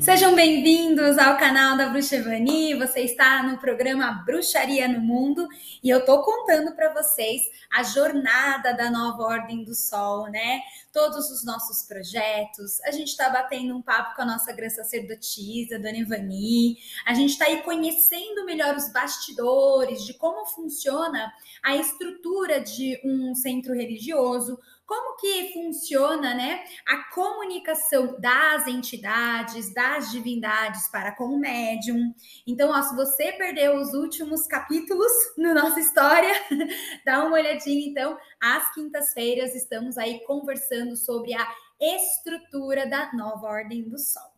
Sejam bem-vindos ao canal da Bruxa Evani. Você está no programa Bruxaria no Mundo e eu tô contando para vocês a jornada da nova Ordem do Sol, né? Todos os nossos projetos. A gente está batendo um papo com a nossa grã sacerdotisa, Dona Evani. A gente está aí conhecendo melhor os bastidores de como funciona a estrutura de um centro religioso, como que funciona, né, a comunicação das entidades, das divindades para com o médium. Então, ó, se você perdeu os últimos capítulos na nossa história, dá uma olhadinha. Então, às quintas-feiras estamos aí conversando sobre a estrutura da nova ordem do Sol.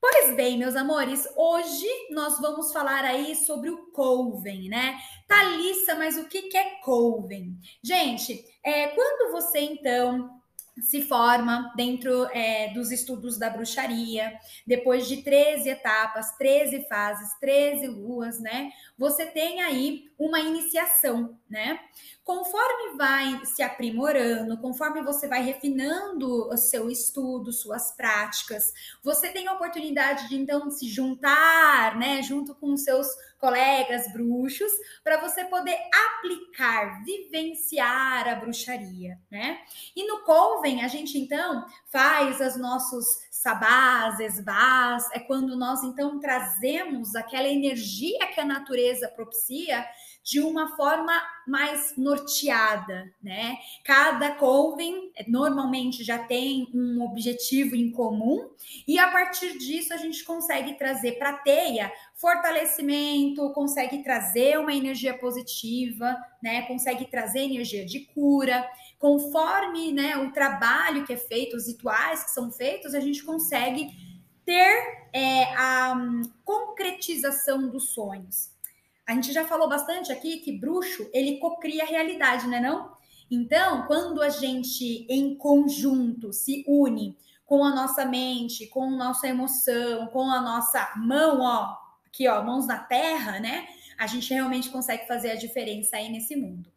Pois bem, meus amores, hoje nós vamos falar aí sobre o Coven, né? Thalissa, mas o que é Coven? Gente, é, quando você então se forma dentro é, dos estudos da bruxaria, depois de 13 etapas, 13 fases, 13 luas, né? Você tem aí uma iniciação, né? Conforme vai se aprimorando, conforme você vai refinando o seu estudo, suas práticas, você tem a oportunidade de então se juntar, né, junto com seus colegas bruxos, para você poder aplicar, vivenciar a bruxaria, né? E no Coven, a gente então faz os nossos sabás, esbás, é quando nós então trazemos aquela energia que a natureza propicia de uma forma mais norteada, né? Cada coven normalmente já tem um objetivo em comum e a partir disso a gente consegue trazer para a teia fortalecimento, consegue trazer uma energia positiva, né? Consegue trazer energia de cura. Conforme, né, o trabalho que é feito, os rituais que são feitos, a gente consegue ter é, a um, concretização dos sonhos. A gente já falou bastante aqui que bruxo, ele cocria a realidade, né não? Então, quando a gente em conjunto se une com a nossa mente, com a nossa emoção, com a nossa mão, ó, aqui ó, mãos na terra, né? A gente realmente consegue fazer a diferença aí nesse mundo.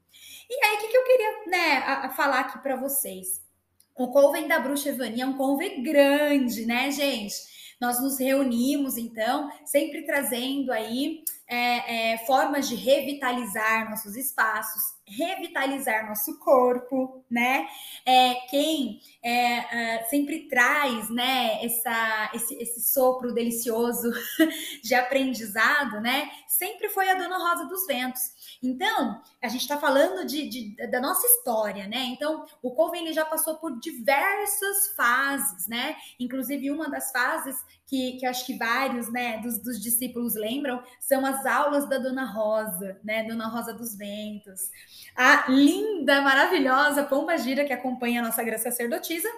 E aí, o que, que eu queria né, a, a falar aqui para vocês? O Coven da Bruxa Evania é um Coven grande, né, gente? Nós nos reunimos, então, sempre trazendo aí é, é, formas de revitalizar nossos espaços, revitalizar nosso corpo, né? É, quem é, é, sempre traz, né, essa, esse, esse sopro delicioso de aprendizado, né? Sempre foi a Dona Rosa dos Ventos. Então, a gente está falando de, de, da nossa história, né? Então, o Coven ele já passou por diversas fases, né? Inclusive, uma das fases que, que acho que vários né, dos, dos discípulos lembram são as aulas da Dona Rosa, né? Dona Rosa dos Ventos. A linda, maravilhosa Pomba Gira, que acompanha a nossa graça sacerdotisa,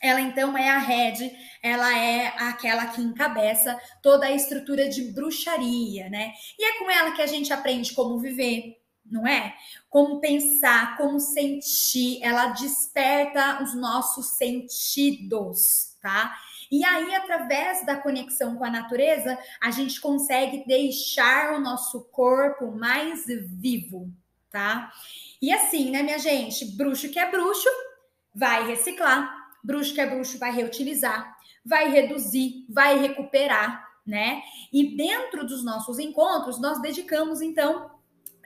ela então é a head, ela é aquela que encabeça toda a estrutura de bruxaria, né? E é com ela que a gente aprende como viver, não é? Como pensar, como sentir, ela desperta os nossos sentidos, tá? E aí, através da conexão com a natureza, a gente consegue deixar o nosso corpo mais vivo, tá? E assim, né, minha gente? Bruxo que é bruxo, vai reciclar bruxo que é bruxo vai reutilizar, vai reduzir, vai recuperar, né? E dentro dos nossos encontros, nós dedicamos, então,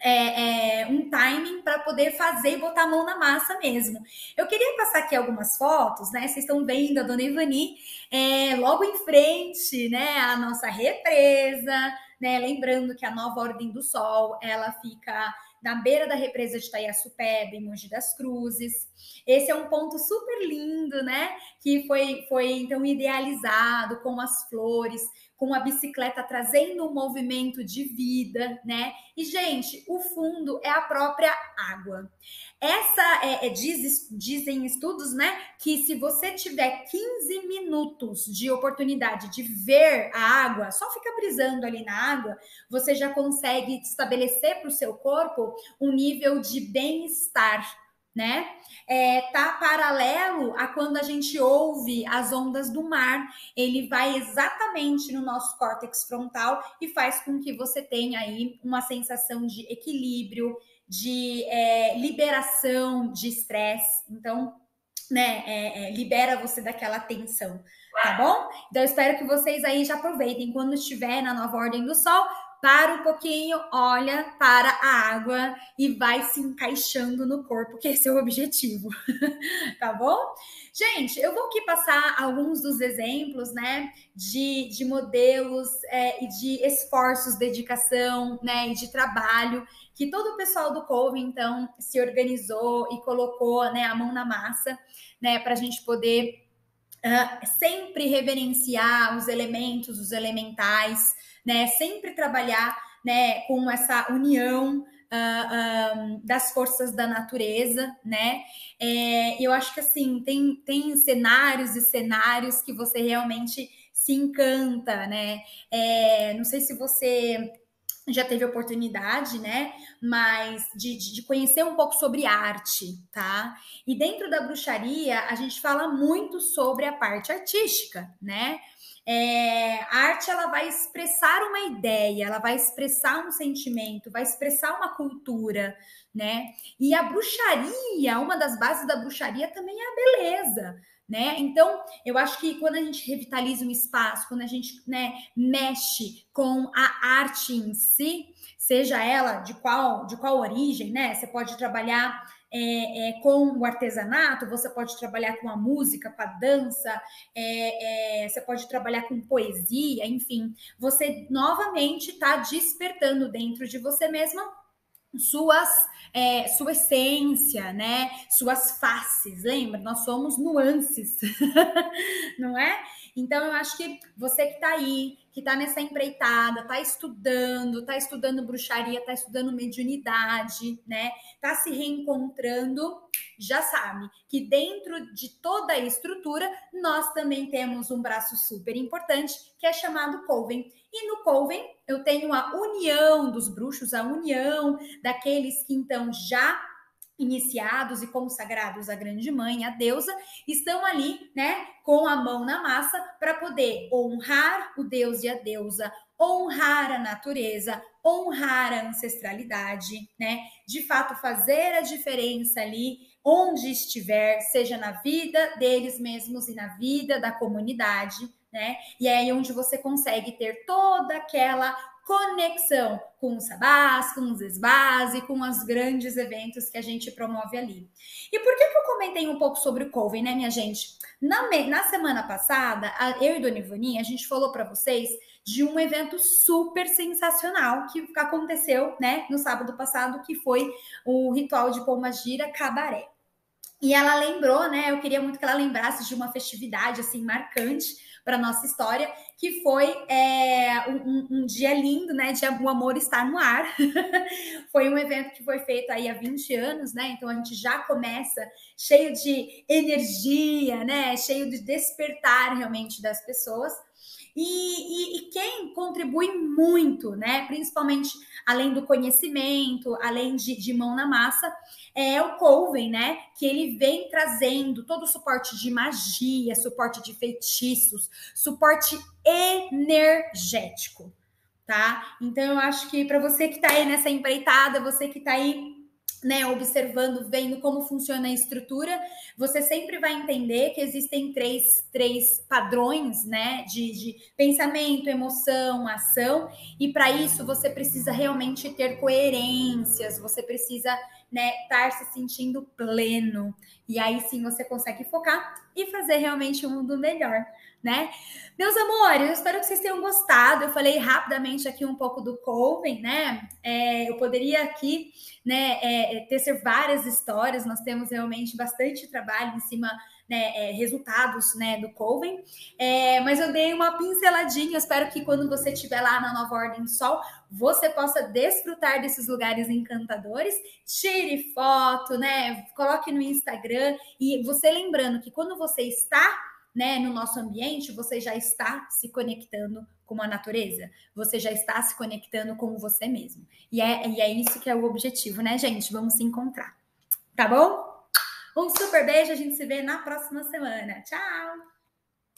é, é, um timing para poder fazer e botar a mão na massa mesmo. Eu queria passar aqui algumas fotos, né? Vocês estão vendo a dona Ivani é, logo em frente, né? A nossa represa, né? Lembrando que a nova Ordem do Sol ela fica na beira da represa de Itaiaçupé, em Mogi das Cruzes. Esse é um ponto super lindo, né? Que foi, foi então idealizado com as flores, com a bicicleta trazendo um movimento de vida, né? E, gente, o fundo é a própria água. Essa é, é diz, dizem estudos, né, que se você tiver 15 minutos de oportunidade de ver a água, só fica brisando ali na água, você já consegue estabelecer para o seu corpo um nível de bem-estar né? É, tá paralelo a quando a gente ouve as ondas do mar. Ele vai exatamente no nosso córtex frontal e faz com que você tenha aí uma sensação de equilíbrio, de é, liberação de estresse. Então, né, é, é libera você daquela tensão. tá bom? Então eu espero que vocês aí já aproveitem quando estiver na nova ordem do sol, para um pouquinho, olha para a água e vai se encaixando no corpo, que esse é o objetivo, tá bom? Gente, eu vou aqui passar alguns dos exemplos, né, de, de modelos é, e de esforços, dedicação, né, e de trabalho que todo o pessoal do Cove, então, se organizou e colocou, né, a mão na massa, né, para a gente poder uh, sempre reverenciar os elementos, os elementais, né? Sempre trabalhar né, com essa união uh, uh, das forças da natureza, né? É, eu acho que assim tem, tem cenários e cenários que você realmente se encanta, né? É, não sei se você já teve oportunidade, né? Mas de, de, conhecer um pouco sobre arte, tá? E dentro da bruxaria, a gente fala muito sobre a parte artística, né? É, a arte ela vai expressar uma ideia, ela vai expressar um sentimento, vai expressar uma cultura, né? E a bruxaria, uma das bases da bruxaria também é a beleza, né? Então, eu acho que quando a gente revitaliza um espaço, quando a gente né, mexe com a arte em si, seja ela de qual de qual origem, né? Você pode trabalhar é, é, com o artesanato, você pode trabalhar com a música, com a dança, é, é você pode trabalhar com poesia, enfim, você novamente está despertando dentro de você mesma suas é, sua essência, né? Suas faces, lembra? Nós somos nuances, não é? Então eu acho que você que está aí, que está nessa empreitada, está estudando, está estudando bruxaria, está estudando mediunidade, né? Está se reencontrando, já sabe que dentro de toda a estrutura nós também temos um braço super importante que é chamado Coven. E no Coven eu tenho a união dos bruxos, a união daqueles que então já iniciados e consagrados à grande mãe, a deusa, estão ali, né, com a mão na massa para poder honrar o deus e a deusa, honrar a natureza, honrar a ancestralidade, né? De fato fazer a diferença ali onde estiver, seja na vida deles mesmos e na vida da comunidade, né? E é aí onde você consegue ter toda aquela conexão com os sabás, com os esbás e com os grandes eventos que a gente promove ali. E por que, que eu comentei um pouco sobre o Coven, né, minha gente? Na, na semana passada, eu e Dona Ivaninha, a gente falou para vocês de um evento super sensacional que aconteceu, né, no sábado passado, que foi o ritual de Gira Cabaré. E ela lembrou, né? Eu queria muito que ela lembrasse de uma festividade assim marcante para nossa história, que foi é, um, um, dia lindo, né? De o amor estar no ar. foi um evento que foi feito aí há 20 anos, né? Então a gente já começa cheio de energia, né? Cheio de despertar realmente das pessoas. E, e, e, quem contribui muito, né? Principalmente além do conhecimento, além de, de, mão na massa, é o Colvin, né? Que ele vem trazendo todo o suporte de magia, suporte de feitiços, suporte energético, tá? Então eu acho que para você que está aí nessa empreitada, você que está aí né, observando, vendo como funciona a estrutura, você sempre vai entender que existem três, três padrões, né, de, de pensamento, emoção, ação, e para isso você precisa realmente ter coerências, você precisa, né, estar se sentindo pleno, e aí sim você consegue focar e fazer realmente um mundo melhor né? Meus amores, eu espero que vocês tenham gostado. Eu falei rapidamente aqui um pouco do Coven, né? É, eu poderia aqui, né, é, é tecer várias histórias. Nós temos realmente bastante trabalho em cima, né, é, resultados, né, do Coven. É, mas eu dei uma pinceladinha. Espero que quando você estiver lá na Nova Ordem do Sol, você possa desfrutar desses lugares encantadores. Tire foto, né? Coloque no Instagram e você lembrando que quando você está né, no nosso ambiente, você já está se conectando com a natureza, você já está se conectando com você mesmo. E é, e é isso que é o objetivo, né, gente? Vamos se encontrar. Tá bom? Um super beijo, a gente se vê na próxima semana. Tchau!